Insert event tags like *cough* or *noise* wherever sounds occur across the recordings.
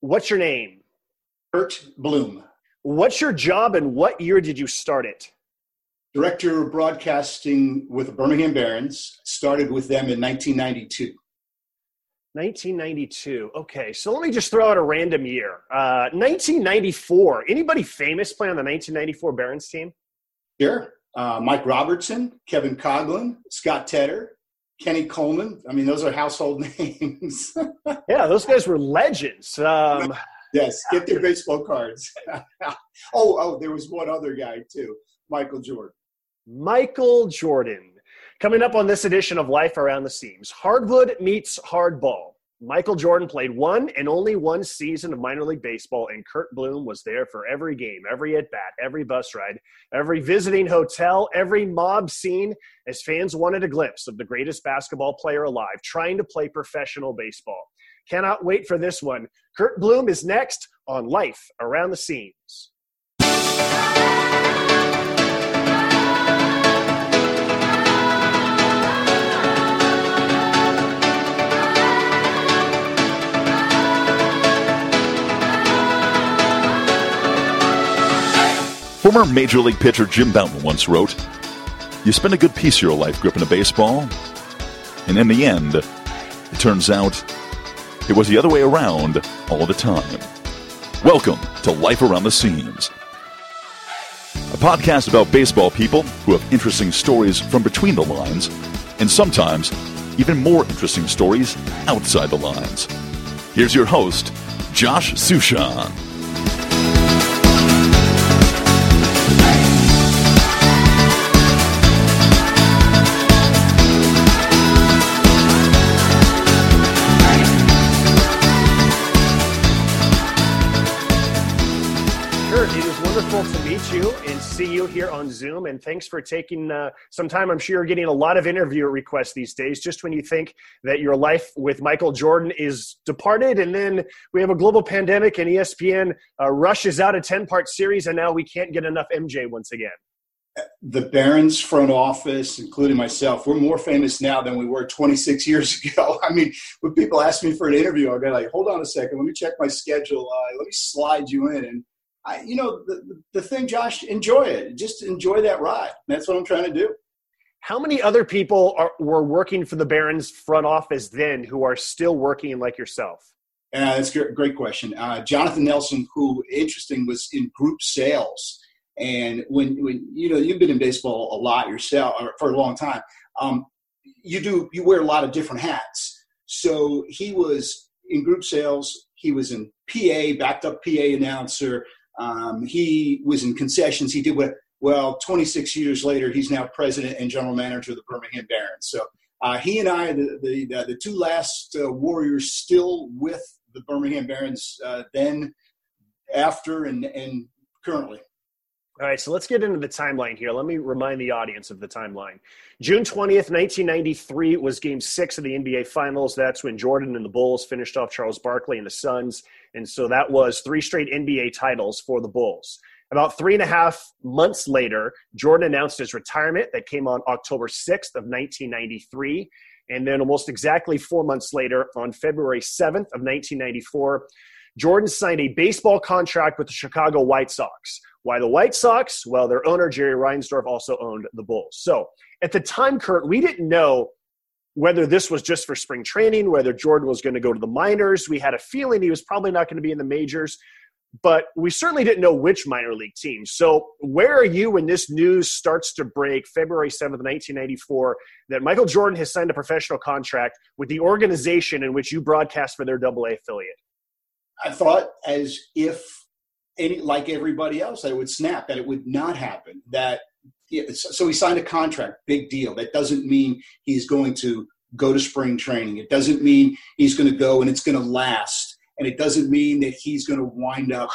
What's your name? Kurt Bloom. What's your job and what year did you start it? Director of Broadcasting with the Birmingham Barons. Started with them in 1992. 1992. Okay, so let me just throw out a random year. Uh, 1994. Anybody famous play on the 1994 Barons team? Sure. Uh, Mike Robertson, Kevin Coughlin, Scott Tedder, Kenny Coleman. I mean, those are household *laughs* names. yeah, those guys were legends. Um, yes, get their baseball cards. *laughs* oh, oh, there was one other guy too, Michael Jordan. Michael Jordan. Coming up on this edition of Life Around the Seams, hardwood meets hardball. Michael Jordan played one and only one season of minor league baseball, and Kurt Bloom was there for every game, every at bat, every bus ride, every visiting hotel, every mob scene, as fans wanted a glimpse of the greatest basketball player alive trying to play professional baseball. Cannot wait for this one. Kurt Bloom is next on Life Around the Seams. Former Major League pitcher Jim Bouton once wrote, You spend a good piece of your life gripping a baseball, and in the end, it turns out it was the other way around all the time. Welcome to Life Around the Seams, a podcast about baseball people who have interesting stories from between the lines, and sometimes even more interesting stories outside the lines. Here's your host, Josh Suchon. Meet you and see you here on Zoom. And thanks for taking uh, some time. I'm sure you're getting a lot of interview requests these days, just when you think that your life with Michael Jordan is departed. And then we have a global pandemic, and ESPN uh, rushes out a 10 part series, and now we can't get enough MJ once again. The Barons front office, including myself, we're more famous now than we were 26 years *laughs* ago. I mean, when people ask me for an interview, I'll go like, "Hold on a second, let me check my schedule. Uh, let me slide you in." And I, you know, the, the thing, Josh, enjoy it. Just enjoy that ride. That's what I'm trying to do. How many other people are, were working for the Barons front office then who are still working like yourself? Uh, that's a great question. Uh, Jonathan Nelson, who interesting, was in group sales, and when when you know you've been in baseball a lot yourself for a long time, um, you do you wear a lot of different hats. So he was in group sales. He was in PA, backed up PA announcer. Um, he was in concessions. He did what, well, 26 years later, he's now president and general manager of the Birmingham Barons. So uh, he and I, the, the, the two last uh, Warriors still with the Birmingham Barons uh, then, after, and, and currently. All right, so let's get into the timeline here. Let me remind the audience of the timeline. June 20th, 1993 was game six of the NBA Finals. That's when Jordan and the Bulls finished off Charles Barkley and the Suns. And so that was three straight NBA titles for the Bulls. About three and a half months later, Jordan announced his retirement that came on October 6th of 1993. And then almost exactly four months later, on February 7th of 1994, Jordan signed a baseball contract with the Chicago White Sox. Why the White Sox? Well, their owner, Jerry Reinsdorf, also owned the Bulls. So at the time, Kurt, we didn't know whether this was just for spring training, whether Jordan was going to go to the minors. We had a feeling he was probably not going to be in the majors, but we certainly didn't know which minor league team. So, where are you when this news starts to break February 7th, 1994, that Michael Jordan has signed a professional contract with the organization in which you broadcast for their AA affiliate? I thought as if any like everybody else that it would snap that it would not happen that so he signed a contract big deal. That doesn't mean he's going to go to spring training. It doesn't mean he's going to go and it's going to last. And it doesn't mean that he's going to wind up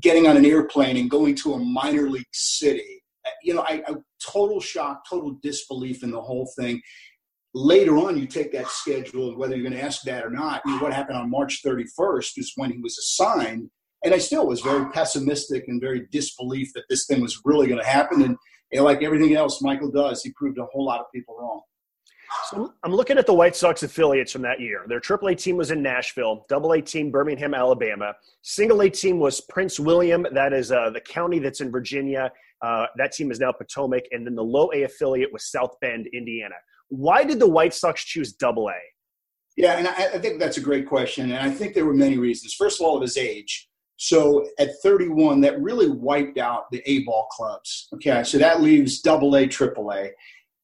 getting on an airplane and going to a minor league city. You know I, I total shock total disbelief in the whole thing. Later on you take that schedule and whether you're going to ask that or not you know, what happened on march 31st is when he was assigned and i still was very pessimistic and very disbelief that this thing was really going to happen and, and like everything else michael does he proved a whole lot of people wrong So I'm looking at the White Sox affiliates from that year. Their AAA team was in Nashville, Double A team Birmingham, Alabama. Single A team was Prince William, that is uh, the county that's in Virginia. Uh, that team is now Potomac, and then the Low A affiliate was South Bend, Indiana. Why did the White Sox choose Double A? Yeah, and I, I think that's a great question, and I think there were many reasons. First of all, of his age. So at 31, that really wiped out the A ball clubs. Okay, so that leaves Double A, Triple A.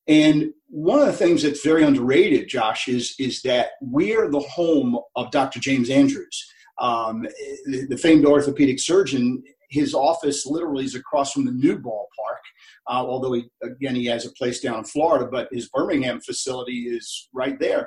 And one of the things that's very underrated, Josh, is, is that we're the home of Dr. James Andrews, um, the, the, famed orthopedic surgeon. His office literally is across from the new ballpark, uh, although he, again he has a place down in Florida, but his Birmingham facility is right there.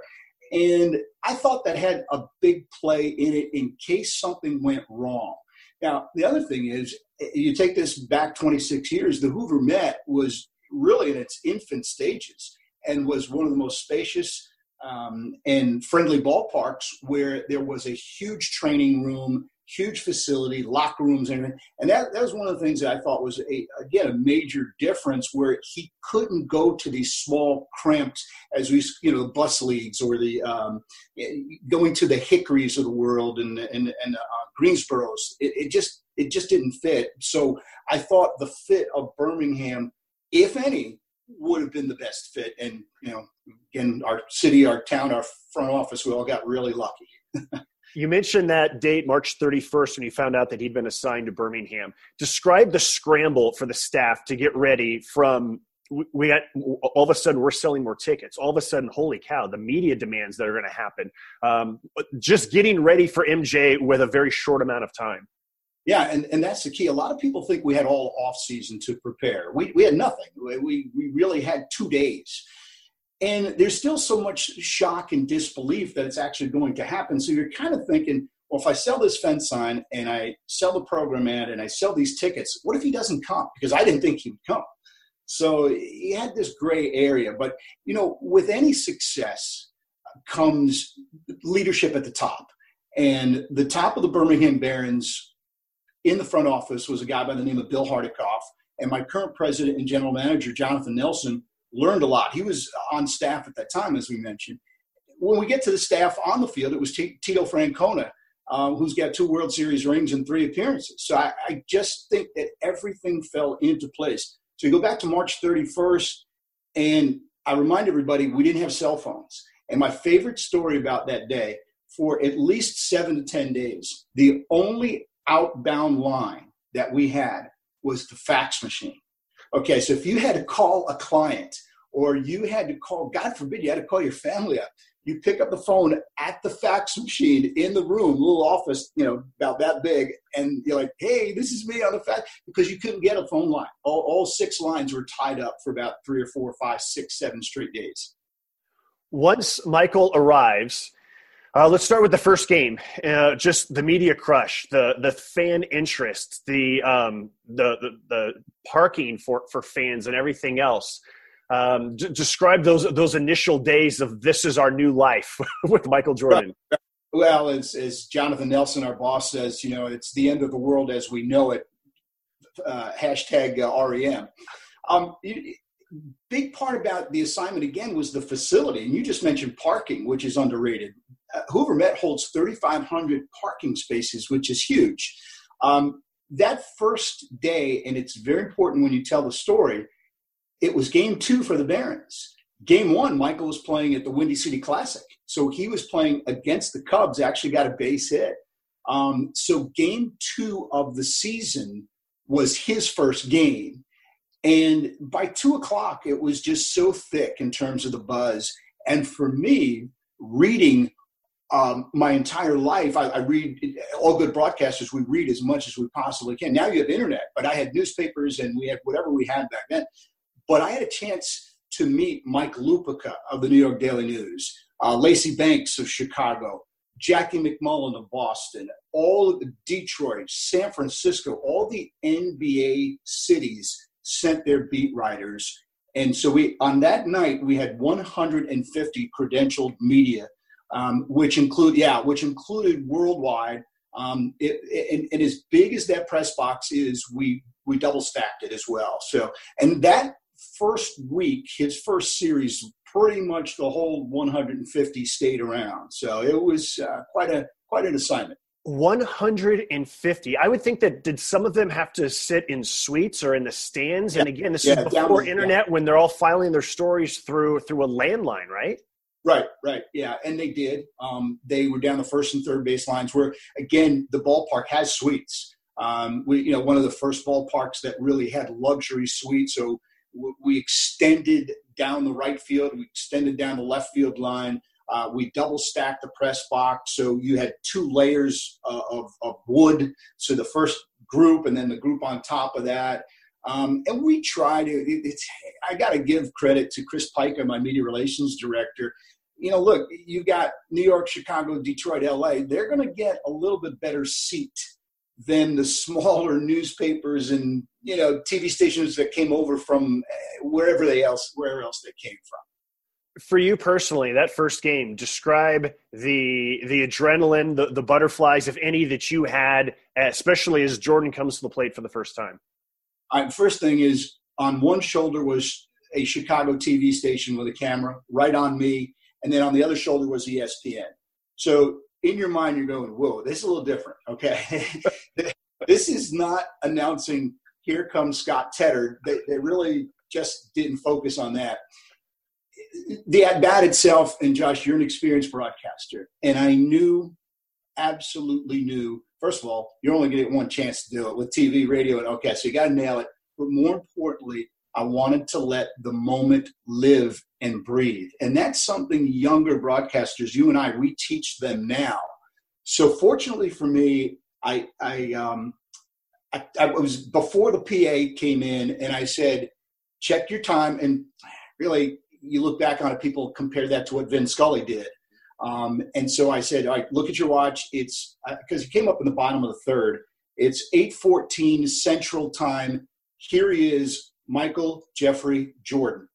And I thought that had a big play in it in case something went wrong. Now, the other thing is, you take this back 26 years, the Hoover Met was really in its infant stages and was one of the most spacious um, and friendly ballparks where there was a huge training room, huge facility, locker rooms, and everything. And that, that was one of the things that I thought was, a, again, a major difference where he couldn't go to these small, cramped, as we, you know, the bus leagues or the um, going to the Hickories of the world and, and, and uh, Greensboros. It, it just, it just didn't fit. So I thought the fit of Birmingham if any, would have been the best fit. And, you know, again, our city, our town, our front office, we all got really lucky. *laughs* you mentioned that date, March 31st, when you found out that he'd been assigned to Birmingham. Describe the scramble for the staff to get ready from we got all of a sudden we're selling more tickets. All of a sudden, holy cow, the media demands that are going to happen. Um, just getting ready for MJ with a very short amount of time. Yeah, and, and that's the key. A lot of people think we had all off season to prepare. We, we had nothing. We, we really had two days. And there's still so much shock and disbelief that it's actually going to happen. So you're kind of thinking, well, if I sell this fence sign and I sell the program ad and I sell these tickets, what if he doesn't come? Because I didn't think he would come. So he had this gray area. But, you know, with any success comes leadership at the top. And the top of the Birmingham Barons in the front office was a guy by the name of Bill Hardekopf. And my current president and general manager, Jonathan Nelson, learned a lot. He was on staff at that time, as we mentioned. When we get to the staff on the field, it was T- Tito Francona, um, who's got two World Series rings and three appearances. So I, I just think that everything fell into place. So you go back to March 31st, and I remind everybody we didn't have cell phones. And my favorite story about that day, for at least seven to 10 days, the only outbound line that we had was the fax machine. Okay, so if you had to call a client or you had to call, God forbid, you had to call your family up, you pick up the phone at the fax machine in the room, little office, you know, about that big, and you're like, hey, this is me on the fax, because you couldn't get a phone line. All, all six lines were tied up for about three or four, five, six, seven straight days. Once Michael arrives, uh, let's start with the first game. Uh, just the media crush, the the fan interest, the um, the, the, the parking for for fans, and everything else. Um, d- describe those those initial days of this is our new life *laughs* with Michael Jordan. Well, as as Jonathan Nelson, our boss, says, you know, it's the end of the world as we know it. Uh, hashtag uh, REM. Um, big part about the assignment again was the facility, and you just mentioned parking, which is underrated. Hoover Met holds 3,500 parking spaces, which is huge. Um, that first day, and it's very important when you tell the story, it was game two for the Barons. Game one, Michael was playing at the Windy City Classic. So he was playing against the Cubs, actually got a base hit. Um, so game two of the season was his first game. And by two o'clock, it was just so thick in terms of the buzz. And for me, reading um, my entire life, I, I, read all good broadcasters. We read as much as we possibly can. Now you have internet, but I had newspapers and we had whatever we had back then. But I had a chance to meet Mike Lupica of the New York Daily News, uh, Lacy Banks of Chicago, Jackie MacMullan of Boston, all of the Detroit, San Francisco, all the NBA cities sent their beat writers. And so we on that night we had 150 credentialed media um, which include yeah, which included worldwide. Um, it, it, and, as big as that press box is, we we double stacked it as well. So and that first week, his first series, pretty much the whole 150 stayed around. So it was uh, quite a quite an assignment. 150. I would think that did some of them have to sit in suites or in the stands? Yeah. And again, this yeah, is before internet yeah. when they're all filing their stories through through a landline, right? Right, right, yeah, and they did. Um, they were down the first and third base lines. Where again, the ballpark has suites. Um, we, you know, one of the first ballparks that really had luxury suites. So we extended down the right field, we extended down the left field line. Uh, we double stacked the press box, so you had two layers uh, of, of, wood. So the first group, and then the group on top of that. Um, and we try to. It, I got to give credit to Chris Pica, my media relations director. You know, look, you got New York, Chicago, Detroit, LA. They're going to get a little bit better seat than the smaller newspapers and you know TV stations that came over from eh, wherever they else wherever else they came from. For you personally, that first game, describe the the adrenaline, the, the butterflies, if any, that you had, especially as Jordan comes to the plate for the first time. First thing is on one shoulder was a Chicago TV station with a camera right on me, and then on the other shoulder was ESPN. So in your mind, you're going, whoa, this is a little different. Okay. *laughs* this is not announcing, here comes Scott Tedder. They, they really just didn't focus on that. The at bat itself, and Josh, you're an experienced broadcaster, and I knew, absolutely knew, first of all, you're only getting one chance to do it with TV, radio, and okay, so you got to nail it. But more importantly, I wanted to let the moment live and breathe. And that's something younger broadcasters, you and I, we teach them now. So fortunately for me, I, I, um, I, I was before the PA came in and I said, check your time. And really, you look back on it, people compare that to what Vin Scully did. Um, and so I said, look at your watch. It's because uh, it came up in the bottom of the third. It's 8:14 Central Time. Here he is Michael Jeffrey Jordan.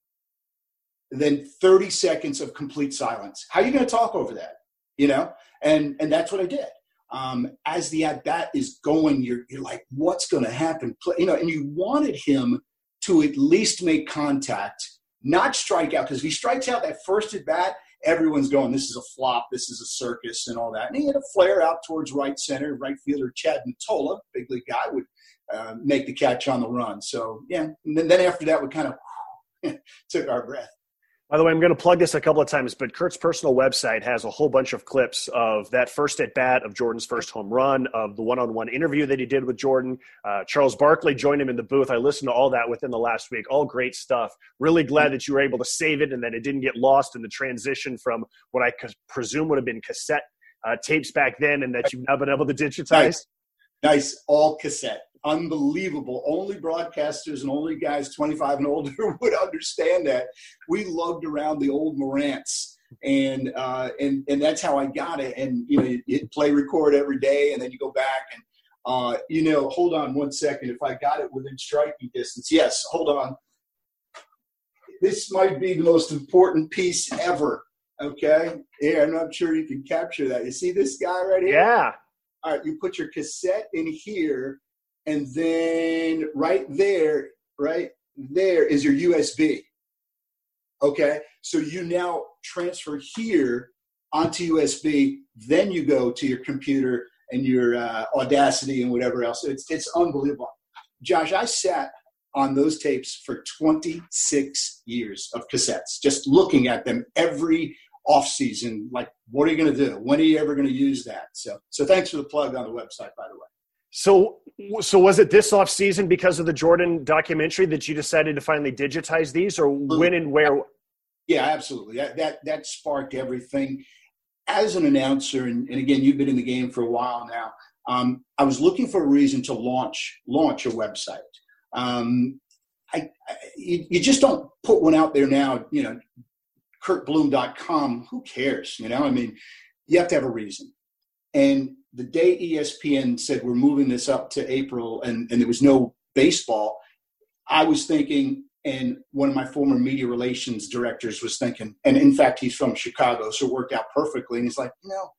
Then 30 seconds of complete silence. How are you going to talk over that? You know, and and that's what I did. Um, as the at bat is going, you're you're like, what's going to happen? You know, and you wanted him to at least make contact, not strike out, because if he strikes out that first at bat, everyone's going, this is a flop, this is a circus, and all that. And he had a flare out towards right center, right fielder Chad Mottola, big league guy, would uh, make the catch on the run. So yeah, and then, then after that, we kind of *laughs* took our breath. By the way, I'm going to plug this a couple of times, but Kurt's personal website has a whole bunch of clips of that first at bat, of Jordan's first home run, of the one on one interview that he did with Jordan. Uh, Charles Barkley joined him in the booth. I listened to all that within the last week. All great stuff. Really glad that you were able to save it and that it didn't get lost in the transition from what I presume would have been cassette uh, tapes back then and that you've now been able to digitize. Nice. nice. All cassette unbelievable. Only broadcasters and only guys 25 and older *laughs* would understand that. We lugged around the old Marantz. And uh, and and that's how I got it. And you know, you, you play record every day, and then you go back and uh, you know, hold on one second. If I got it within striking distance, yes, hold on. This might be the most important piece ever. Okay, yeah, I'm not sure you can capture that. You see this guy right here? Yeah. All right, you put your cassette in here, and then right there, right there is your USB. Okay, so you now transfer here onto USB, then you go to your computer and your uh, Audacity and whatever else. It's it's unbelievable. Josh, I sat on those tapes for 26 years of cassettes, just looking at them every off season. Like, what are you going to do? When are you ever going to use that? So, so thanks for the plug on the website, by the way. So, so was it this off season because of the Jordan documentary that you decided to finally digitize these, or when and where? Yeah, absolutely. That that, that sparked everything. As an announcer, and, and again, you've been in the game for a while now. Um, I was looking for a reason to launch launch a website. Um, I, I you, you, just don't put one out there now. You know, KurtBloom.com. Who cares? You know, I mean, you have to have a reason. And the day ESPN said we're moving this up to April and, and there was no baseball, I was thinking, and one of my former media relations directors was thinking, and in fact, he's from Chicago, so it worked out perfectly. And he's like, you know,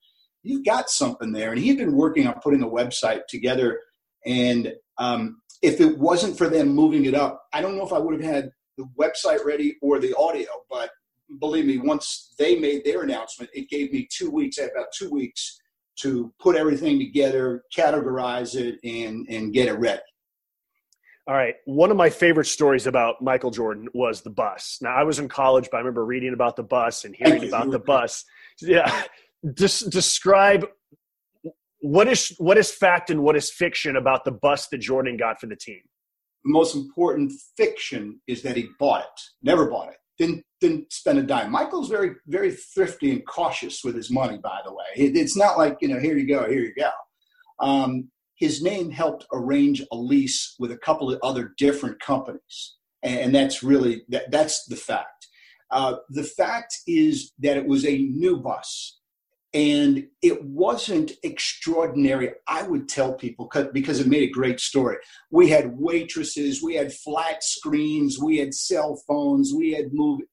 you've got something there. And he had been working on putting a website together. And um, if it wasn't for them moving it up, I don't know if I would have had the website ready or the audio. But believe me, once they made their announcement, it gave me two weeks. I had about two weeks to put everything together, categorize it, and and get it ready. All right. One of my favorite stories about Michael Jordan was the bus. Now, I was in college, but I remember reading about the bus and hearing about the bus. Yeah. *laughs* Just describe what is what is fact and what is fiction about the bus that Jordan got for the team. The most important fiction is that he bought it. Never bought it. Didn't didn't spend a dime. Michael's very very thrifty and cautious with his money. By the way, it's not like you know here you go, here you go. Um, his name helped arrange a lease with a couple of other different companies, and that's really that, that's the fact. Uh, the fact is that it was a new bus, and it wasn't extraordinary. I would tell people because it made a great story. We had waitresses, we had flat screens, we had cell phones, we had movie.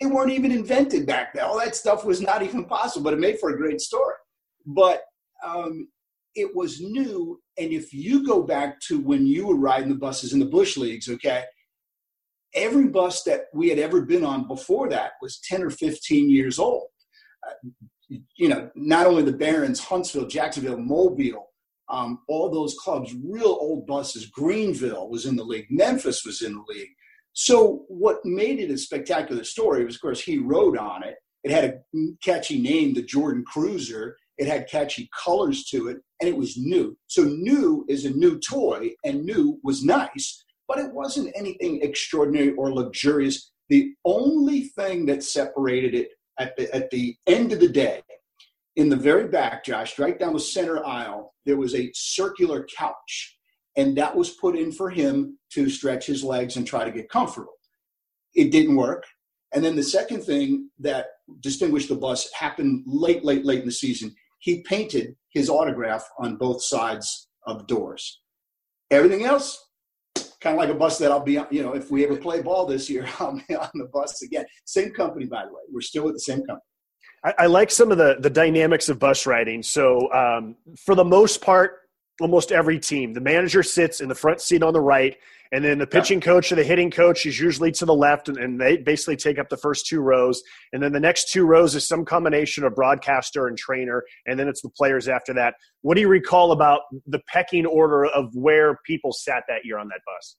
They weren't even invented back then. All that stuff was not even possible, but it made for a great story. But um, it was new. And if you go back to when you were riding the buses in the Bush Leagues, okay, every bus that we had ever been on before that was 10 or 15 years old. Uh, you know, not only the Barons, Huntsville, Jacksonville, Mobile, um, all those clubs, real old buses. Greenville was in the league, Memphis was in the league. So, what made it a spectacular story was, of course, he rode on it. It had a catchy name, the Jordan Cruiser. It had catchy colors to it, and it was new. So new is a new toy, and new was nice, but it wasn't anything extraordinary or luxurious. The only thing that separated it at the, at the end of the day, in the very back, Josh, right down the center aisle, there was a circular couch, and that was put in for him to stretch his legs and try to get comfortable. It didn't work. And then the second thing that distinguished the bus happened late, late, late in the season he painted his autograph on both sides of doors. Everything else, kind of like a bus that I'll be on, you know, if we ever play ball this year, *laughs* I'll be on the bus again. Same company, by the way. We're still with the same company. I, like some of the, the dynamics of bus riding. So, um, for the most part, almost every team, the manager sits in the front seat on the right and then the pitching yeah. coach or the hitting coach is usually to the left, and, and, they basically take up the first two rows. And then the next two rows is some combination of broadcaster and trainer, and then it's the players after that. What do you recall about the pecking order of where people sat that year on that bus?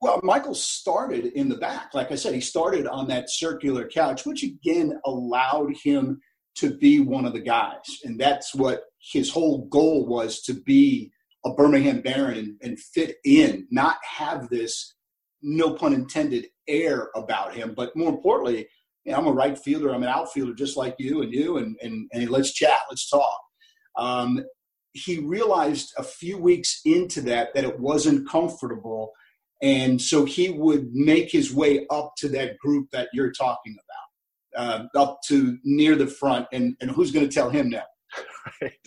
Well, Michael started in the back. Like I said, he started on that circular couch, which again allowed him to be one of the guys. And that's what his whole goal was to be a Birmingham Baron and, and fit in, not have this, no pun intended, air about him. But more importantly, you know, I'm a right fielder, I'm an outfielder just like you and you, and, and, and let's chat, let's talk. Um, he realized a few weeks into that that it wasn't comfortable. And so he would make his way up to that group that you're talking about, uh, up to near the front. And, and who's going to tell him that? *laughs* Right.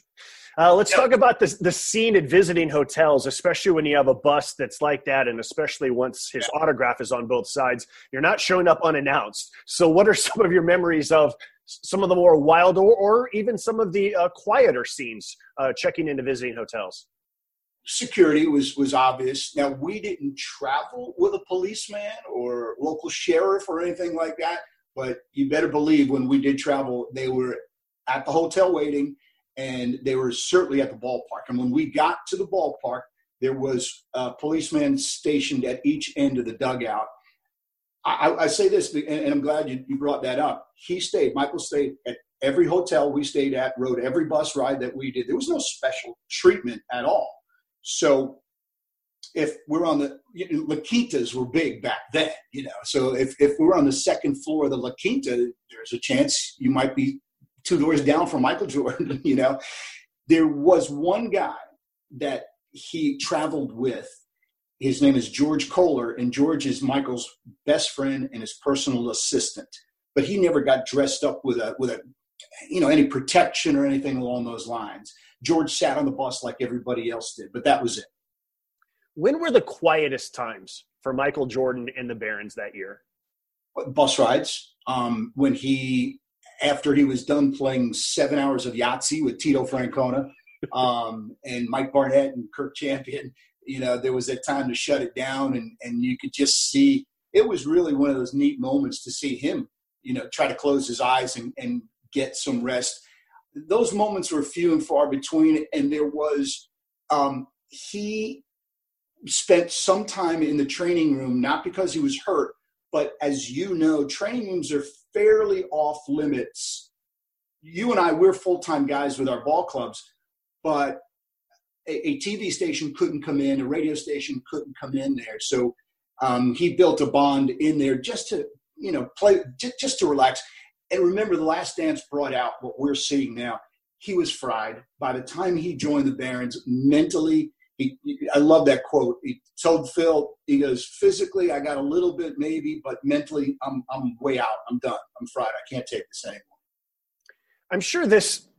Uh, let's yep. talk about the, the scene at visiting hotels, especially when you have a bus that's like that, and especially once his yeah. autograph is on both sides. You're not showing up unannounced. So, what are *laughs* some of your memories of some of the more wild or, or even some of the uh, quieter scenes uh, checking into visiting hotels? Security was was obvious. Now we didn't travel with a policeman or local sheriff or anything like that, but you better believe when we did travel, they were at the hotel waiting and they were certainly at the ballpark. And when we got to the ballpark, there was a policeman stationed at each end of the dugout. I, I say this, and I'm glad you, brought that up. He stayed, Michael stayed at every hotel we stayed at, rode every bus ride that we did. There was no special treatment at all. So if we're on the you know, La Quintas were big back then, you know. So if, if we're on the second floor of the La Quinta, there's a chance you might be two doors down from Michael Jordan, *laughs* you know. There was one guy that he traveled with. His name is George Koehler, and George is Michael's best friend and his personal assistant. But he never got dressed up with a with a you know any protection or anything along those lines. George sat on the bus like everybody else did, but that was it. When were the quietest times for Michael Jordan and the Barons that year? Bus rides. Um, when he after he was done playing seven hours of Yahtzee with Tito Francona um, and Mike Barnett and Kirk Champion, you know, there was that time to shut it down, and and you could just see it was really one of those neat moments to see him, you know, try to close his eyes and, and get some rest. Those moments were few and far between, and there was um, he spent some time in the training room, not because he was hurt, but as you know, training rooms are fairly off limits. You and I, we're full time guys with our ball clubs, but a, a, TV station couldn't come in, a radio station couldn't come in there. So um, he built a bond in there just to, you know, play, just, just to relax. And remember, The Last Dance brought out what we're seeing now. He was fried. By the time he joined the Barons, mentally, he, I love that quote. He told Phil, he goes, physically, I got a little bit maybe, but mentally, I'm, I'm way out. I'm done. I'm fried. I can't take this anymore. I'm sure this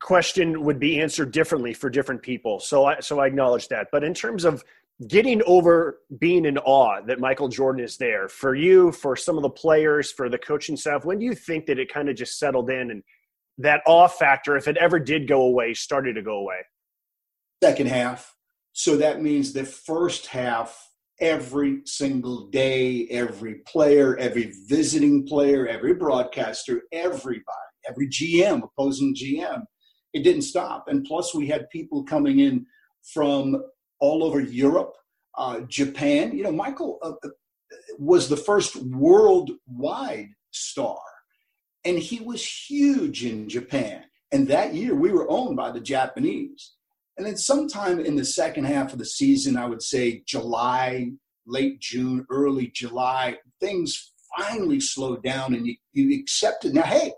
question would be answered differently for different people. So I, so I acknowledge that. But in terms of getting over being in awe that Michael Jordan is there for you, for some of the players, for the coaching staff, when do you think that it kind of just settled in and that awe factor, if it ever did go away, started to go away? Second half. So that means the first half, every single day, every player, every visiting player, every broadcaster, everybody every GM, opposing GM. It didn't stop. And plus, we had people coming in from all over Europe, uh, Japan. You know, Michael uh, uh, was the first worldwide star, and he was huge in Japan. And that year, we were owned by the Japanese. And then, sometime in the second half of the season, I would say July, late June, early July, things finally slowed down and you, you accepted. Now, hey,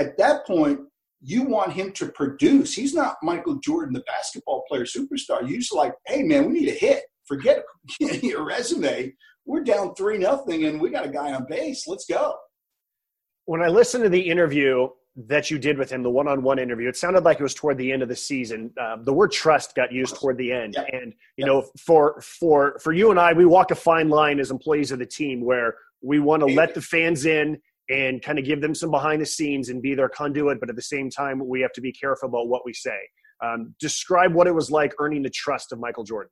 at that point, you want him to produce. He's not Michael Jordan, the basketball player superstar. You're just like, hey man, we need a hit. Forget *laughs* your resume. We're down three nothing, and we got a guy on base. Let's go. When I listened to the interview that you did with him, the one-on-one interview, it sounded like it was toward the end of the season. Um, the word trust got used toward the end, yep. and you yep. know, for for for you and I, we walk a fine line as employees of the team where we want to let the fans in and kind of give them some behind the scenes and be their conduit. But at the same time, we have to be careful about what we say. Um, describe what it was like earning the trust of Michael Jordan.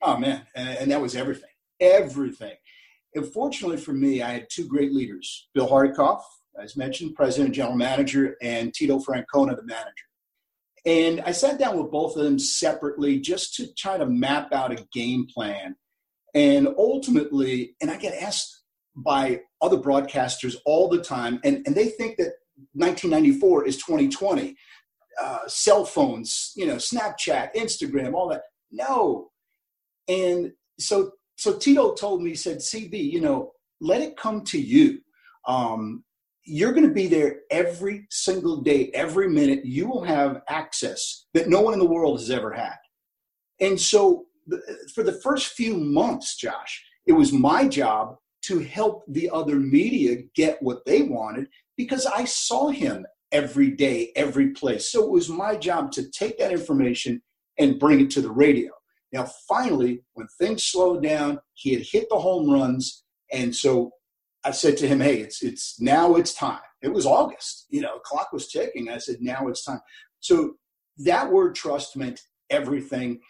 Oh man, and, and that was everything, everything. And fortunately for me, I had two great leaders: Bill Hardekopf, as mentioned, president, general manager, and Tito Francona, the manager. And I sat down with both of them separately just to try to map out a game plan. And ultimately, and I get asked by other broadcasters all the time, and, and they think that 1994 is 2020. Uh, cell phones, you know, Snapchat, Instagram, all that. No. And so, so Tito told me, he said, CB, you know, let it come to you. Um, you're going to be there every single day, every minute. You will have access that no one in the world has ever had. And so, for the first few months, Josh, it was my job to help the other media get what they wanted because I saw him every day, every place. So it was my job to take that information and bring it to the radio. Now, finally, when things slowed down, he had hit the home runs. And so I said to him, Hey, it's, it's now it's time. It was August, you know, the clock was ticking. I said, Now it's time. So that word trust meant everything.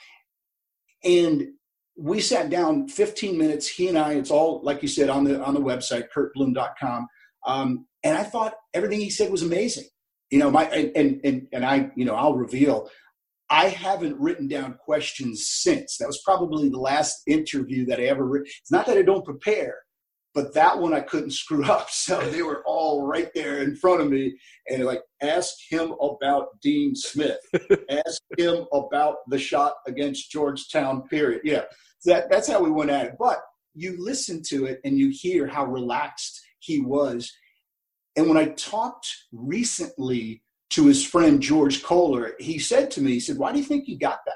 And we sat down 15 minutes he and i it's all like you said on the on the website kurtbloom.com um, and i thought everything he said was amazing you know my and and and i you know i'll reveal i haven't written down questions since that was probably the last interview that i ever written it's not that i don't prepare but that one I couldn't screw *laughs* up. So they were all right there in front of me and like, ask him about Dean Smith, *laughs* ask him about the shot against Georgetown, period. Yeah, that, that's how we went at it. But you listen to it and you hear how relaxed he was. And when I talked recently to his friend George Koehler, he said to me, he said, Why do you think you got that?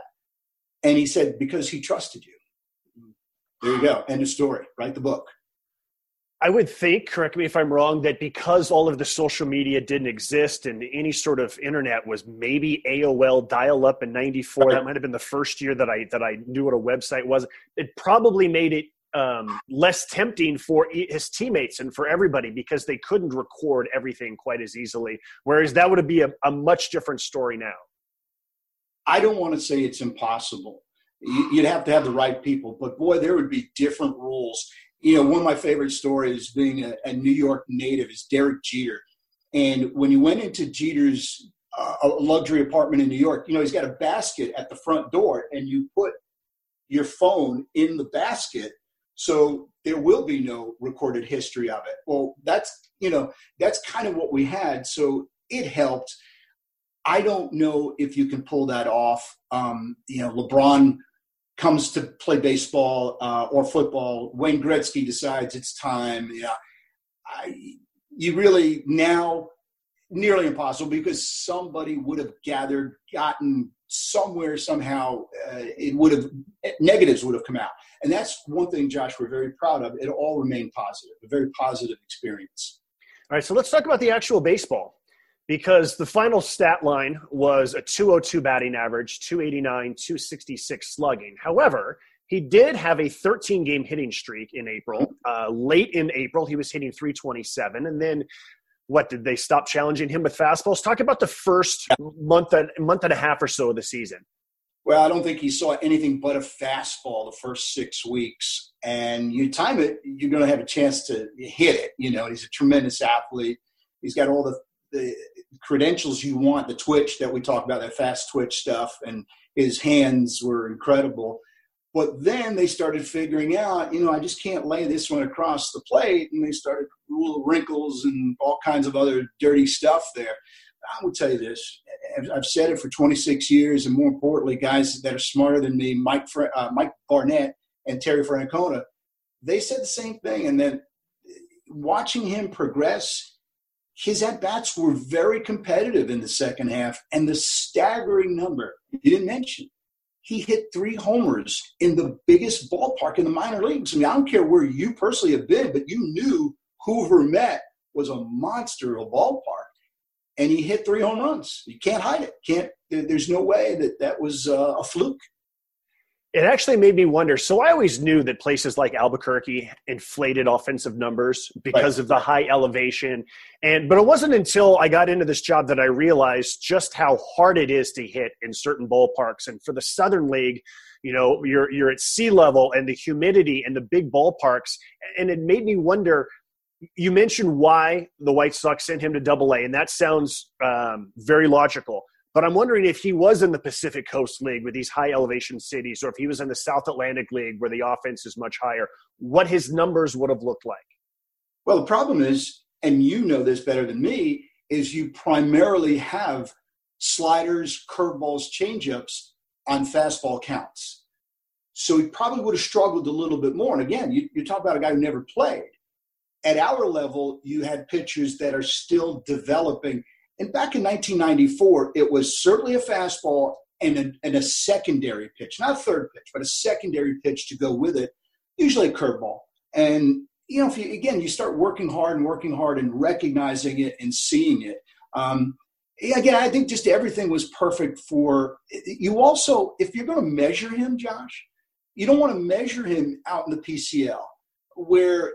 And he said, Because he trusted you. There you go. End of story. Write the book. I would think, correct me if I'm wrong, that because all of the social media didn't exist and any sort of internet was maybe AOL dial up in 94, that might have been the first year that I, that I knew what a website was. It probably made it um, less tempting for his teammates and for everybody because they couldn't record everything quite as easily. Whereas that would be a, a much different story now. I don't want to say it's impossible. You'd have to have the right people, but boy, there would be different rules you know, one of my favorite stories being a, a New York native is Derek Jeter. And when you went into Jeter's uh, luxury apartment in New York, you know, he's got a basket at the front door and you put your phone in the basket so there will be no recorded history of it. Well, that's, you know, that's kind of what we had. So it helped. I don't know if you can pull that off. Um, you know, LeBron comes to play baseball uh, or football. Wayne Gretzky decides it's time. Yeah, I, you really now nearly impossible because somebody would have gathered, gotten somewhere somehow. Uh, it would have negatives would have come out, and that's one thing, Josh. We're very proud of. It all remained positive, a very positive experience. All right, so let's talk about the actual baseball because the final stat line was a 202 batting average, 289, 266 slugging. However, he did have a 13 game hitting streak in April. Uh, late in April, he was hitting 327. And then what did they stop challenging him with fastballs? Talk about the first month and month and a half or so of the season. Well, I don't think he saw anything but a fastball the first six weeks. And you time it, you're going to have a chance to hit it. You know, he's a tremendous athlete. He's got all the, the credentials you want, the twitch that we talk about, that fast twitch stuff, and his hands were incredible. But then they started figuring out, you know, I just can't lay this one across the plate, and they started rule wrinkles and all kinds of other dirty stuff there. I will tell you this: I've said it for 26 years, and more importantly, guys that are smarter than me, Mike uh, Mike Barnett and Terry Francona, they said the same thing. And then watching him progress his at bats were very competitive in the second half. And the staggering number you didn't mention, he hit three homers in the biggest ballpark in the minor leagues. I mean, I don't care where you personally have been, but you knew Hoover Met was a monster of a ballpark. And he hit three home runs. You can't hide it. Can't. There's no way that that was uh, a fluke it actually made me wonder. So I always knew that places like Albuquerque inflated offensive numbers because right. of the high elevation. And but it wasn't until I got into this job that I realized just how hard it is to hit in certain ballparks. And for the Southern League, you know, you're you're at sea level and the humidity and the big ballparks. And it made me wonder. You mentioned why the White Sox sent him to Double A, and that sounds um, very logical. But I'm wondering if he was in the Pacific Coast League with these high elevation cities, or if he was in the South Atlantic League where the offense is much higher, what his numbers would have looked like. Well, the problem is, and you know this better than me, is you primarily have sliders, curveballs, changeups on fastball counts. So he probably would have struggled a little bit more. And again, you, you talk about a guy who never played. At our level, you had pitchers that are still developing and back in 1994, it was certainly a fastball and a, and a secondary pitch, not a third pitch, but a secondary pitch to go with it, usually a curveball. And you know, if you again, you start working hard and working hard and recognizing it and seeing it. Um, again, I think just everything was perfect for you. Also, if you're going to measure him, Josh, you don't want to measure him out in the PCL where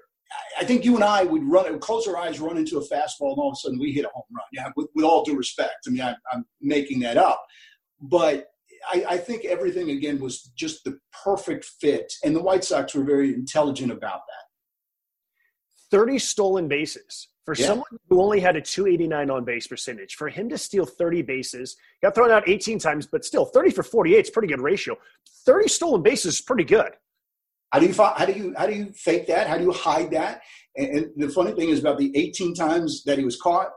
I think you and I would run, would close our eyes, run into a fastball, and all of a sudden we hit a home run. Yeah, with, with all due respect. I mean, I, am making that up, but I, I, think everything again was just the perfect fit, and the White Sox were very intelligent about that. Thirty stolen bases for yeah. someone who only had a 289 on base percentage. For him to steal 30 bases, got thrown out 18 times, but still 30 for 48 is pretty good ratio. 30 stolen bases is pretty good. How do you how do you how do you fake that? How do you hide that? And, and the funny thing is about the 18 times that he was caught,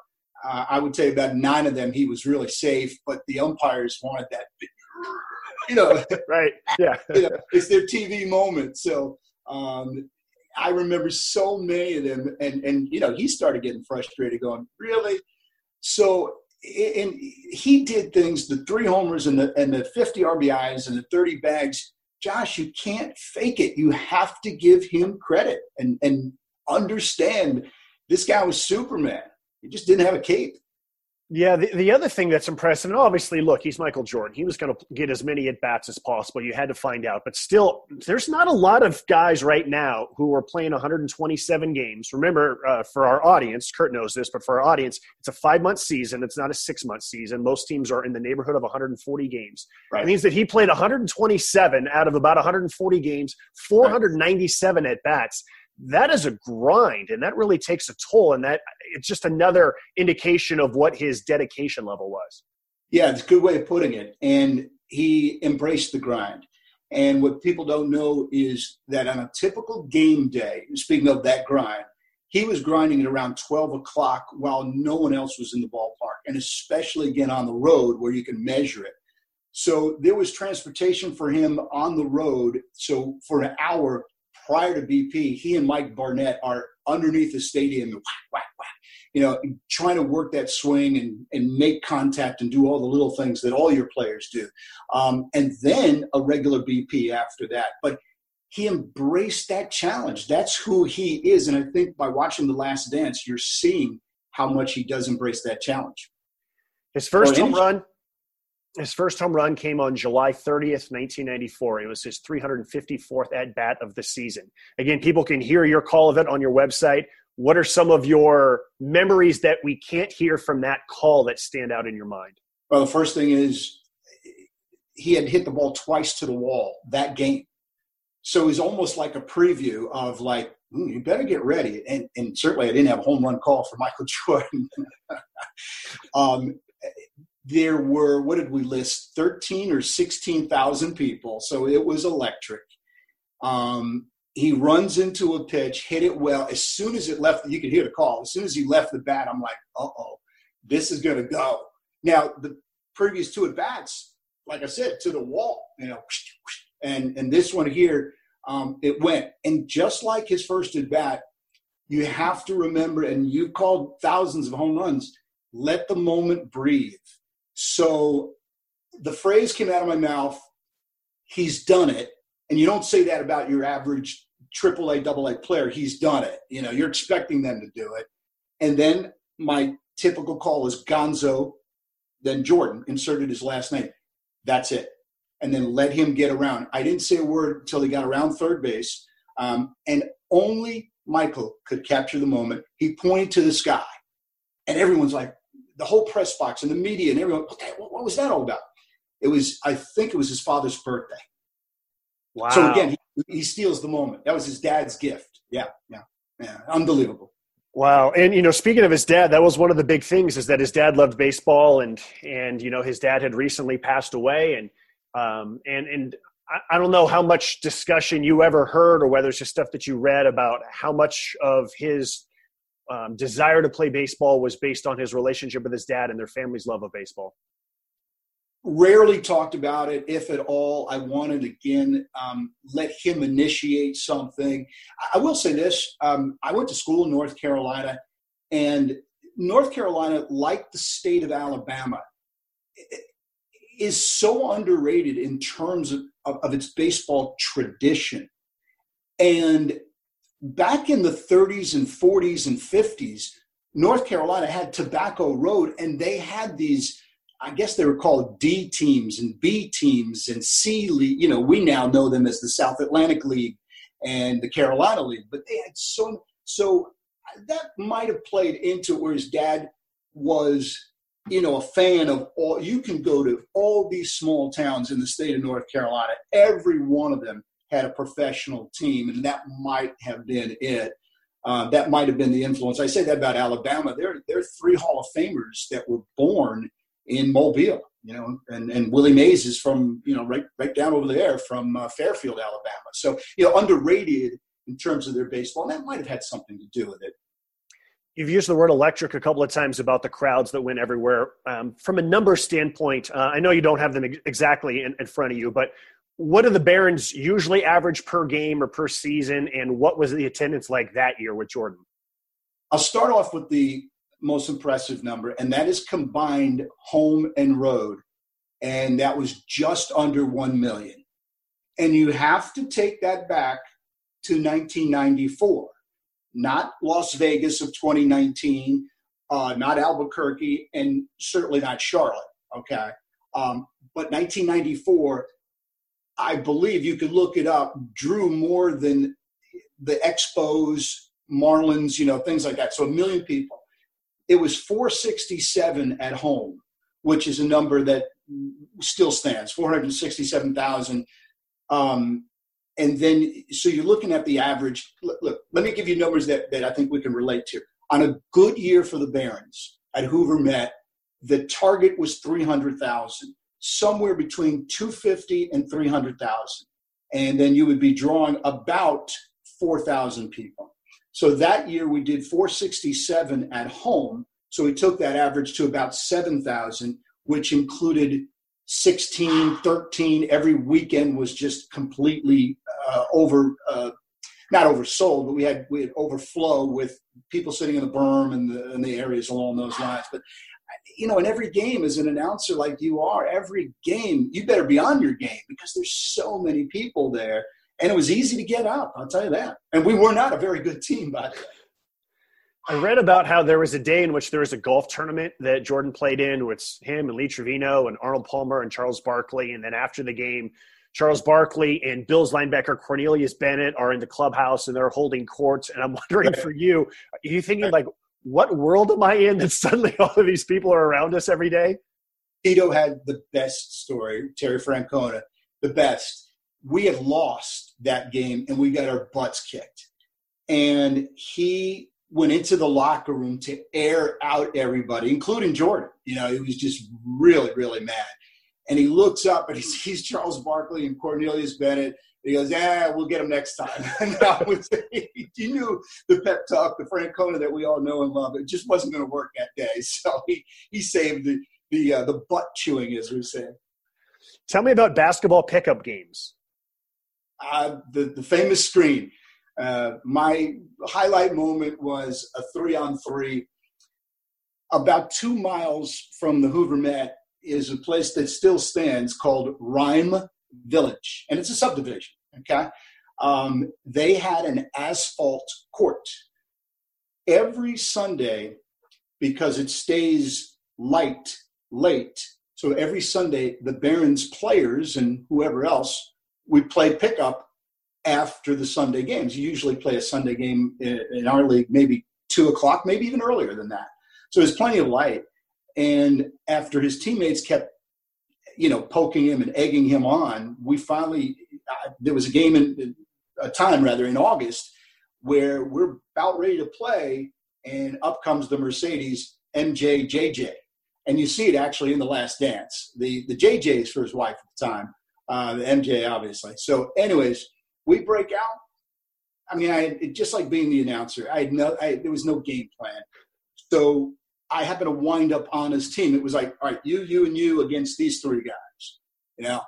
uh, I would say about nine of them he was really safe, but the umpires wanted that. *laughs* You know, *laughs* right? Yeah, *laughs* you know, it's their TV moment. So um, I remember so many of them, and and you know he started getting frustrated, going, "Really?" So and he did things the three homers and the and the 50 RBIs and the 30 bags Josh, you can't fake it. You have to give him credit and, and understand this guy was Superman. He just didn't have a cape. Yeah, the, the other thing that's impressive, and obviously, look, he's Michael Jordan. He was going to get as many at bats as possible. You had to find out. But still, there's not a lot of guys right now who are playing 127 games. Remember, uh, for our audience, Kurt knows this, but for our audience, it's a five month season. It's not a six month season. Most teams are in the neighborhood of 140 games. Right. It means that he played 127 out of about 140 games, 497 right. at bats that is a grind and that really takes a toll and that it's just another indication of what his dedication level was. Yeah it's a good way of putting it and he embraced the grind. And what people don't know is that on a typical game day speaking of that grind he was grinding at around 12 o'clock while no one else was in the ballpark and especially again on the road where you can measure it. So there was transportation for him on the road so for an hour prior to BP, he and Mike Barnett are underneath the stadium, whack, whack, whack, you know, trying to work that swing and, and make contact and do all the little things that all your players do. Um, and then a regular BP after that. But he embraced that challenge. That's who he is. And I think by watching The Last Dance, you're seeing how much he does embrace that challenge. His first home run his first home run came on July 30th, 1994. It was his 354th at bat of the season. Again, people can hear your call of it on your website. What are some of your memories that we can't hear from that call that stand out in your mind? Well, the first thing is he had hit the ball twice to the wall that game. So it was almost like a preview of like, mm, you better get ready. And, and, certainly I didn't have a home run call for Michael *laughs* Jordan. um, there were what did we list? 13 or 16,000 people. So it was electric. Um, he runs into a pitch hit it well. As soon as it left you could hear the call. As soon as he left the bat i'm like uh-oh this is going to go. Now the previous two at bats like i said to the wall you know and and this one here um, it went. And just like his first at bat you have to remember and you called thousands of home runs let the moment breathe so the phrase came out of my mouth, he's done it. And you don't say that about your average AAA, AA player. He's done it. You know, you're expecting them to do it. And then my typical call is Gonzo, then Jordan inserted his last name. That's it. And then let him get around. I didn't say a word until he got around third base. Um, and only Michael could capture the moment. He pointed to the sky. And everyone's like, the whole press box and the media and everyone, okay, what, what was that all about? It was, I think it was his father's birthday. Wow. So again, he, he steals the moment. That was his dad's gift. Yeah, yeah, yeah. Unbelievable. Wow. And you know, speaking of his dad, that was one of the big things is that his dad loved baseball and and you know, his dad had recently passed away and um and and I, I don't know how much discussion you ever heard or whether it's just stuff that you read about how much of his um, desire to play baseball was based on his relationship with his dad and their family's love of baseball? Rarely talked about it, if at all. I wanted again um, let him initiate something. I will say this: um, I went to school in North Carolina, and North Carolina, like the state of Alabama, is so underrated in terms of, of, of its baseball tradition. And back in the 30s and 40s and 50s, North Carolina had Tobacco Road, and they had these. I guess they were called D teams and B teams and C league. You know, we now know them as the South Atlantic League and the Carolina League. But they had so so that might have played into where his dad was, you know, a fan of all. You can go to all these small towns in the state of North Carolina. Every one of them had a professional team, and that might have been it. Uh, that might have been the influence. I say that about Alabama. There, there are three Hall of Famers that were born in Mobile, you know, and, and Willie Mays is from, you know, right, right down over there from uh, Fairfield, Alabama. So, you know, underrated in terms of their baseball, and that might have had something to do with it. You've used the word electric a couple of times about the crowds that went everywhere. Um, from a number standpoint, uh, I know you don't have them exactly in, in, front of you, but what do the Barons usually average per game or per season, and what was the attendance like that year with Jordan? I'll start off with the most impressive number, and that is combined home and road, and that was just under 1 million. And you have to take that back to 1994, not Las Vegas of 2019, uh, not Albuquerque, and certainly not Charlotte, okay? Um, but 1994 I believe you could look it up, drew more than the Expos, Marlins, you know, things like that. So a million people. It was 467 at home, which is a number that still stands 467,000. Um, and then so you're looking at the average. Look, look, let me give you numbers that, that I think we can relate to. On a good year for the Barons at Hoover Met, the target was 300,000, somewhere between 250 and 300,000. And then you would be drawing about 4,000 people. So that year we did 467 at home. So we took that average to about 7,000, which included 16, 13. Every weekend was just completely uh, over, uh, not oversold, but we had we had overflow with people sitting in the berm and the, and the areas along those lines. But you know, in every game as an announcer like you are, every game you better be on your game because there's so many people there, and it was easy to get up. I'll tell you that. And we were not a very good team, by the way. I read about how there was a day in which there was a golf tournament that Jordan played in with him and Lee Trevino and Arnold Palmer and Charles Barkley. And then after the game, Charles Barkley and Bills linebacker Cornelius Bennett are in the clubhouse and they're holding courts. And I'm *laughs* wondering for you, are you thinking like, what world am I in that *laughs* suddenly all of these people are around us every day? Tito had the best story, Terry Francona, the best. We had lost that game and we got our butts kicked. And he went into the locker room to air out everybody, including Jordan. You know, he was just really, really mad. And he looks up and he sees Charles Barkley and Cornelius Bennett. He goes, "Yeah, we'll get him next time." *laughs* and was, he knew the pep talk, the Francona that we all know and love. It just wasn't going to work that day, *laughs* so he he saved the the uh, the butt chewing, as we say. Tell me about basketball pickup games. Uh, the the famous screen. Uh, my highlight moment was a three on three. About two miles from the Hoover Met is a place that still stands called Rhyme Village, and it's a subdivision. Okay, um, they had an asphalt court every Sunday because it stays light late. So every Sunday, the Barons players and whoever else would play pickup after the Sunday games. You usually play a Sunday game in, in our league maybe two o'clock, maybe even earlier than that. So there's plenty of light. And after his teammates kept, you know, poking him and egging him on, we finally there was a game in a time rather in August where we're about ready to play, and up comes the Mercedes MJ JJ, and you see it actually in the Last Dance. The the JJ's for his wife at the time, uh, the MJ obviously. So, anyways, we break out. I mean, I just like being the announcer. I had no, I, there was no game plan. So I happened to wind up on his team. It was like, all right, you, you, and you against these three guys, you know.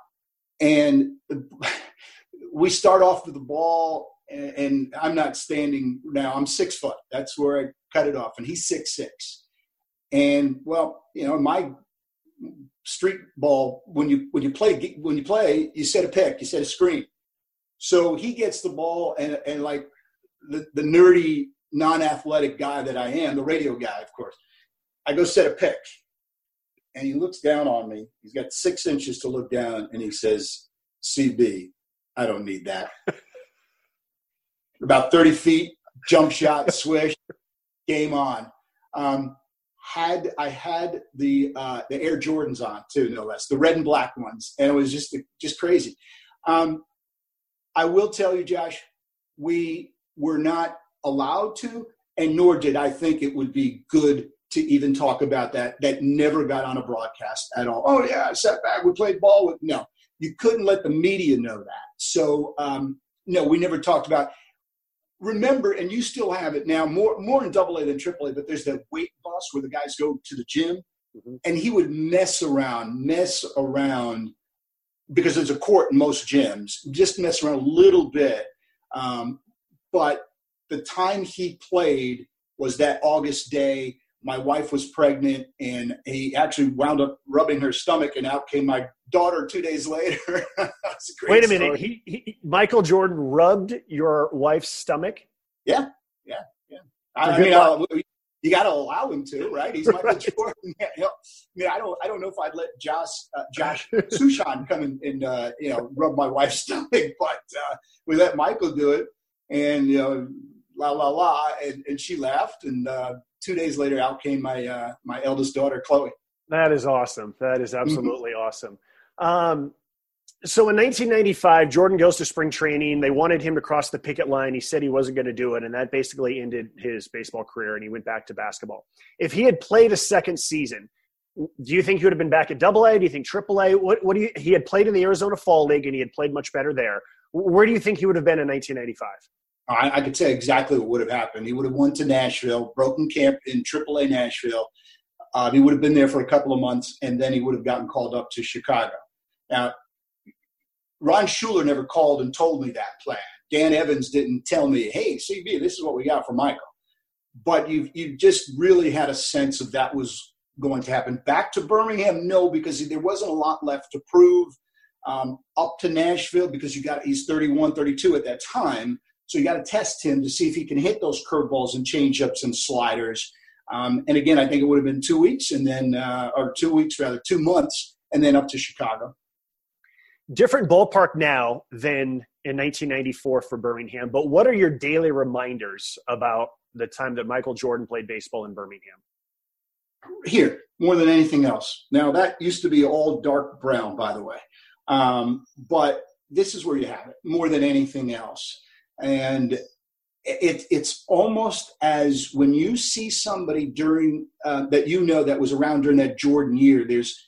And *laughs* we start off with the ball, and, and I'm not standing now. I'm six foot. That's where I cut it off, and he's six six. And well, you know, my street ball when you when you play when you play, you set a pick, you set a screen so he gets the ball, and, and like the, the nerdy, non athletic guy that I am, the radio guy, of course, I go set a pick. And he looks down on me. He's got six inches to look down, and he says, CB, I don't need that. About 30 feet, jump shot, *laughs* swish, game on. Um, had I had the uh, the Air Jordans on too, no less, the red and black ones, and it was just just crazy. Um, I will tell you, Josh, we were not allowed to, and nor did I think it would be good to even talk about that. That never got on a broadcast at all. Oh yeah, sat back. We played ball with no. You couldn't let the media know that. So um, no, we never talked about. Remember, and you still have it now, more more in Double A than Triple A. But there's that weight bus where the guys go to the gym, mm-hmm. and he would mess around, mess around because there's a court in most gyms, just mess around a little bit. Um, but the time he played was that August day. My wife was pregnant, and he actually wound up rubbing her stomach, and out came my daughter two days later. *laughs* a Wait a minute, he, he, Michael Jordan rubbed your wife's stomach. Yeah, yeah, yeah. I, I mean, uh, you got to allow him to, right? He's Michael *laughs* right. *laughs* Jordan. I mean, I don't, I don't know if I'd let Josh, uh, Josh Suchon come and, and uh, you know, rub my wife's stomach, but uh, we let Michael do it, and you know, la la la, and, and she laughed, and uh, two days later, out came my uh, my eldest daughter, Chloe. That is awesome. That is mm-hmm. absolutely mm-hmm. awesome. Um, So in 1995, Jordan goes to spring training. They wanted him to cross the picket line. He said he wasn't going to do it, and that basically ended his baseball career. And he went back to basketball. If he had played a second season, do you think he would have been back at Double A? Do you think Triple A? What, what do you? He had played in the Arizona Fall League, and he had played much better there. Where do you think he would have been in 1995? I, I could say exactly what would have happened. He would have went to Nashville, broken camp in Triple A Nashville. Uh, he would have been there for a couple of months, and then he would have gotten called up to Chicago. Now, Ron Schueler never called and told me that plan. Dan Evans didn't tell me, hey, CB, this is what we got for Michael. But you you just really had a sense of that was going to happen. Back to Birmingham, no, because there wasn't a lot left to prove. Um, up to Nashville, because you got he's 31, 32 at that time. So you got to test him to see if he can hit those curveballs and changeups and sliders. Um, and again, I think it would have been two weeks and then, uh, or two weeks rather, two months, and then up to Chicago different ballpark now than in 1994 for Birmingham. But what are your daily reminders about the time that Michael Jordan played baseball in Birmingham? Here, more than anything else. Now, that used to be all dark brown, by the way. Um, but this is where you have it more than anything else. And it, it's almost as when you see somebody during uh, that you know that was around during that Jordan year, there's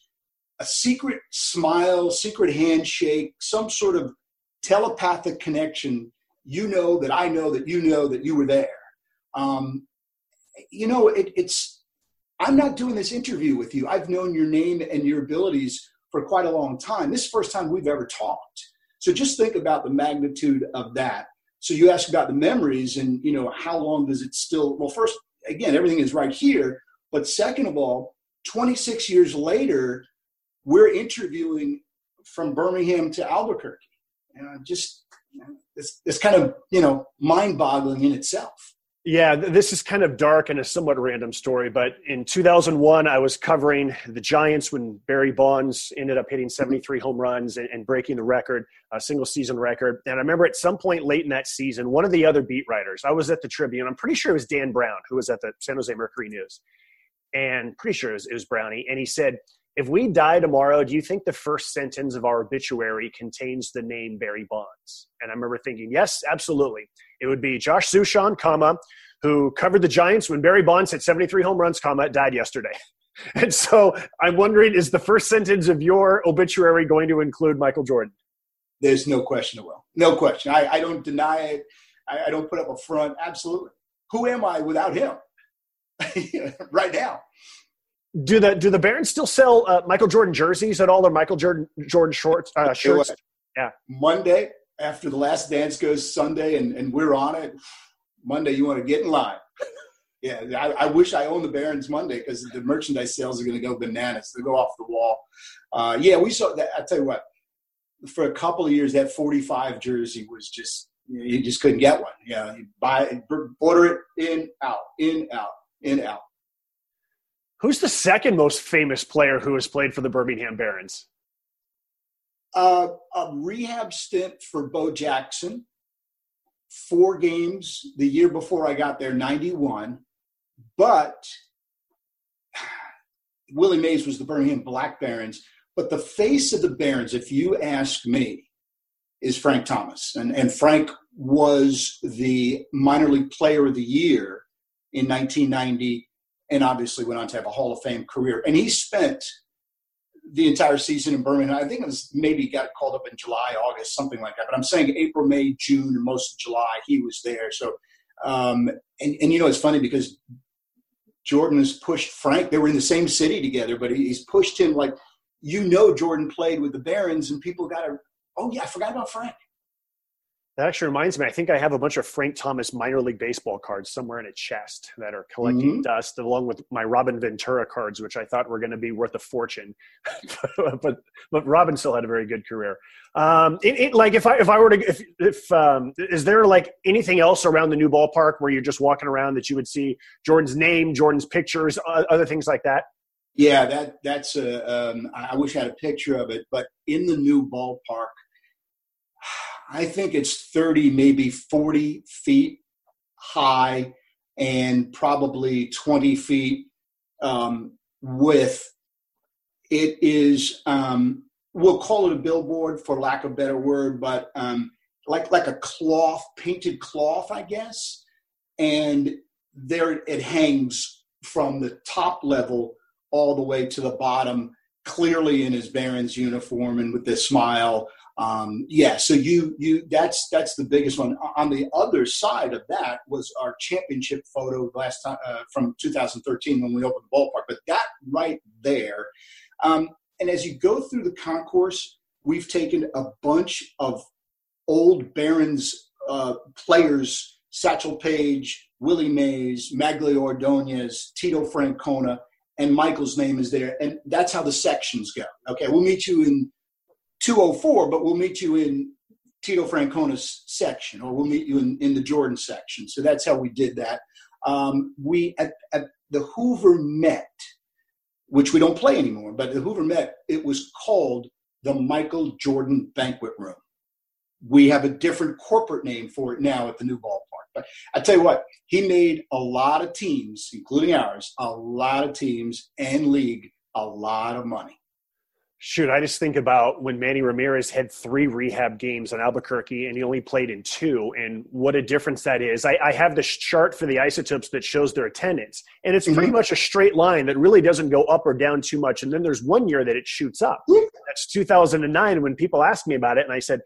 a secret smile, secret handshake, some sort of telepathic connection. You know that I know that you know that you were there. Um, you know, it, it's, I'm not doing this interview with you. I've known your name and your abilities for quite a long time. This is the first time we've ever talked. So just think about the magnitude of that. So you ask about the memories and, you know, how long does it still, well, first, again, everything is right here. But second of all, 26 years later, we're interviewing from Birmingham to Albuquerque. And i just it's, it's kind of you know mind-boggling in itself. Yeah, this is kind of dark and a somewhat random story, but in 2001, I was covering the Giants when Barry Bonds ended up hitting mm-hmm. 73 home runs and, and breaking the record, a single season record. And I remember at some point late in that season, one of the other beat writers, I was at the Tribune, I'm pretty sure it was Dan Brown, who was at the San Jose Mercury News, and pretty sure it was, it was Brownie. And he said, if we die tomorrow, do you think the first sentence of our obituary contains the name Barry Bonds? And I remember thinking, yes, absolutely. It would be Josh Suchon, comma, who covered the Giants when Barry Bonds hit 73 home runs, comma, died yesterday. *laughs* And so I'm wondering, is the first sentence of your obituary going to include Michael Jordan? There's no question it will. No question. I, I don't deny it. I, I don't put up a front. Absolutely. Who am I without him? *laughs* right now do the do the Barons still sell uh, Michael Jordan jerseys at all, or Michael Jordan Jordan shorts uh, shirts? Yeah. Monday after the last dance goes Sunday, and, and we're on it. Monday, you want to get in line. *laughs* Yeah, I, I wish I owned the Barons Monday because the merchandise sales are going to go bananas. They'll go off the wall. Uh, yeah, we saw that. I tell you what, for a couple of years, that 45 jersey was just you, know, you just couldn't get one. Yeah, you buy order it in out in out in out. Who's the second most famous player who has played for the Birmingham Barons? Uh, a rehab stint for Bo Jackson, four games the year before I got there, 91. But *sighs* Willie Mays was the Birmingham Black Barons. But the face of the Barons, if you ask me, is Frank Thomas. And, and Frank was the minor league player of the year in 1990 and obviously went on to have a Hall of Fame career. And he spent the entire season in Birmingham. I think it was maybe got called up in July, August, something like that. But I'm saying April, May, June, and most of July he was there. So, um, and and you know it's funny because Jordan has pushed Frank. They were in the same city together, but he's pushed him like you know Jordan played with the Barons, and people got to. Oh yeah, I forgot about Frank. That actually reminds me. I think I have a bunch of Frank Thomas minor league baseball cards somewhere in a chest that are collecting mm-hmm. dust, along with my Robin Ventura cards, which I thought were going to be worth a fortune. *laughs* but but Robin still had a very good career. Um, it, it, like if I if I were to if if um, is there like anything else around the new ballpark where you're just walking around that you would see Jordan's name, Jordan's pictures, other things like that? Yeah, that that's a. Um, I wish I had a picture of it, but in the new ballpark I think it's 30, maybe 40 feet high and probably 20 feet um, width. It is um, we'll call it a billboard for lack of a better word, but um, like like a cloth, painted cloth, I guess. And there it hangs from the top level all the way to the bottom, clearly in his Barons uniform and with this smile. Um, yeah, so you you that's that's the biggest one. On the other side of that was our championship photo last time uh, from 2013 when we opened the ballpark. But that right there, um, and as you go through the concourse, we've taken a bunch of old Barons uh, players: Satchel Paige, Willie Mays, Magglio Ordonez, Tito Francona, and Michael's name is there. And that's how the sections go. Okay, we'll meet you in 204, but we'll meet you in Tito Francona's section, or we'll meet you in, in the Jordan section. So that's how we did that. Um, we at, at the Hoover Met, which we don't play anymore, but the Hoover Met, it was called the Michael Jordan Banquet Room. We have a different corporate name for it now at the new ballpark. But I tell you what, he made a lot of teams, including ours, a lot of teams and league a lot of money. Shoot, I just think about when Manny Ramirez had three rehab games on Albuquerque and he only played in two, and what a difference that is. I, I have this chart for the isotopes that shows their attendance, and it's pretty mm-hmm. much a straight line that really doesn't go up or down too much. And then there's one year that it shoots up. That's 2009 when people asked me about it, and I said,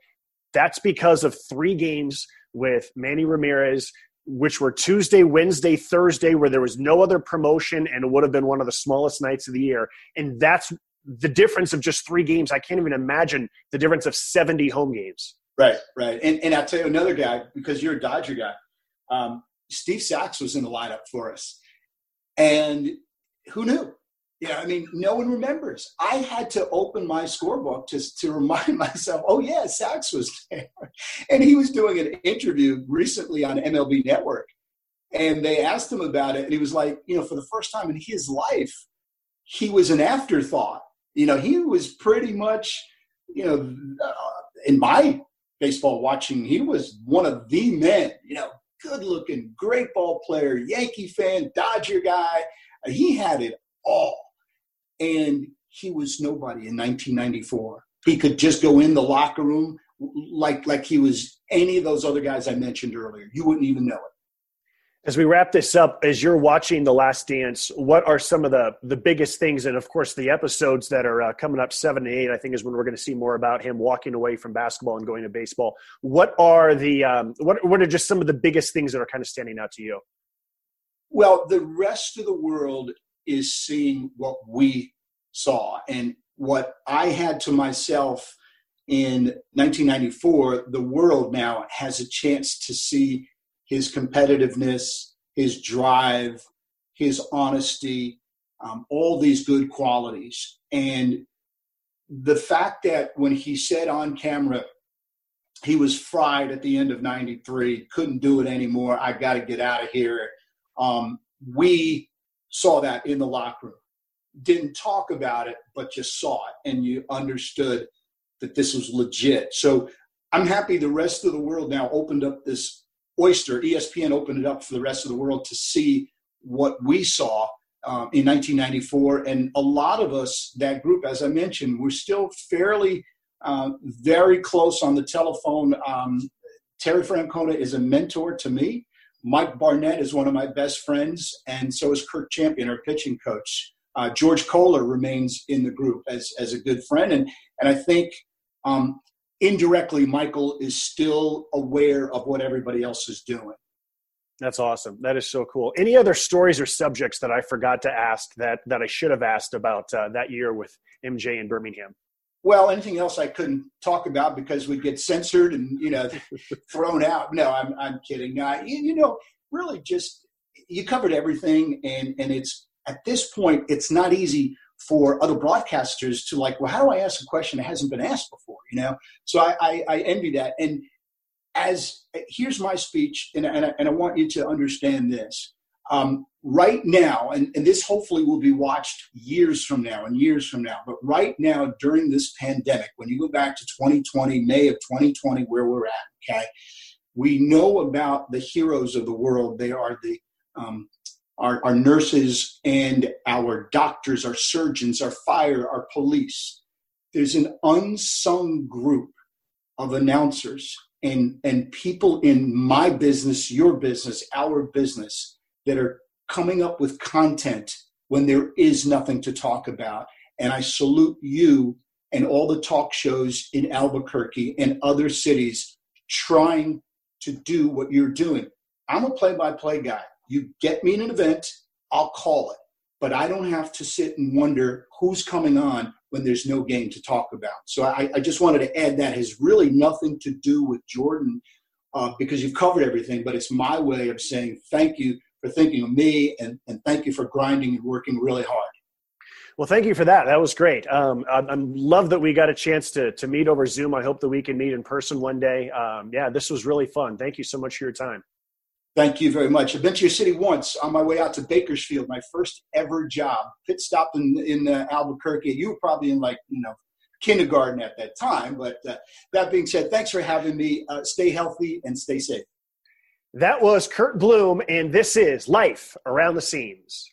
that's because of three games with Manny Ramirez, which were Tuesday, Wednesday, Thursday, where there was no other promotion and it would have been one of the smallest nights of the year. And that's the difference of just three games, I can't even imagine the difference of 70 home games. Right, right. And, and I'll tell you another guy, because you're a Dodger guy, um, Steve Sax was in the lineup for us. And who knew? Yeah, I mean, no one remembers. I had to open my scorebook just to remind *laughs* myself, oh, yeah, Sax was there. *laughs* And he was doing an interview recently on MLB Network. And they asked him about it. And he was like, you know, for the first time in his life, he was an afterthought you know, he was pretty much, you know, uh, in my baseball watching, he was one of the men, you know, good looking, great ball player, Yankee fan, Dodger guy. He had it all. And he was nobody in 1994. He could just go in the locker room like like he was any of those other guys I mentioned earlier. You wouldn't even know it. As we wrap this up, as you're watching The Last Dance, what are some of the the biggest things? And of course, the episodes that are uh, coming up seven and eight, I think, is when we're going to see more about him walking away from basketball and going to baseball. What are the um, what what are just some of the biggest things that are kind of standing out to you? Well, the rest of the world is seeing what we saw, and what I had to myself in 1994. The world now has a chance to see his competitiveness, his drive, his honesty, um, all these good qualities. And the fact that when he said on camera, he was fried at the end of 93, couldn't do it anymore, I got to get out of here. Um, we saw that in the locker room. Didn't talk about it, but just saw it, and you understood that this was legit. So I'm happy the rest of the world now opened up this Oyster, ESPN opened it up for the rest of the world to see what we saw um, in 1994. And a lot of us, that group, as I mentioned, we're still fairly uh, very close on the telephone. Um, Terry Francona is a mentor to me. Mike Barnett is one of my best friends, and so is Kirk Champion, our pitching coach. Uh, George Koehler remains in the group as, as a good friend, and and I think um, indirectly Michael is still aware of what everybody else is doing. That's awesome. That is so cool. Any other stories or subjects that I forgot to ask that that I should have asked about uh, that year with MJ in Birmingham? Well, anything else I couldn't talk about because we'd get censored and you know *laughs* thrown out. No, I'm I'm kidding. Uh, you, you know, really, just you covered everything, and and it's at this point, it's not easy for other broadcasters to like, well, how do I ask a question that hasn't been asked before? You know, so I, I, I envy that. And as here's my speech, and, and, I, and I want you to understand this. Um, right now, and, and this hopefully will be watched years from now and years from now, but right now during this pandemic, when you go back to 2020, May of 2020, where we're at, okay, we know about the heroes of the world. They are the um, our, our nurses and our doctors, our surgeons, our fire, our police. there's an unsung group of announcers and and people in my business, your business, our business that are coming up with content when there is nothing to talk about. And I salute you and all the talk shows in Albuquerque and other cities trying to do what you're doing. I'm a play by play guy. You get me in an event, I'll call it. But I don't have to sit and wonder who's coming on when there's no game to talk about. So I, I just wanted to add that has really nothing to do with Jordan uh, because you've covered everything, but it's my way of saying thank you for thinking of me and, and thank you for grinding and working really hard. Well, thank you for that. That was great. Um, I, I, love that we got a chance to to meet over Zoom. I hope that we can meet in person one day. Um, yeah, this was really fun. Thank you so much for your time. Thank you very much. I've been to your city once on my way out to Bakersfield, my first ever job. Pit stop in in uh, Albuquerque. You were probably in like you know kindergarten at that time. But uh, that being said, thanks for having me. Uh, stay healthy and stay safe. That was Curt Bloom, and this is Life Around the Seams.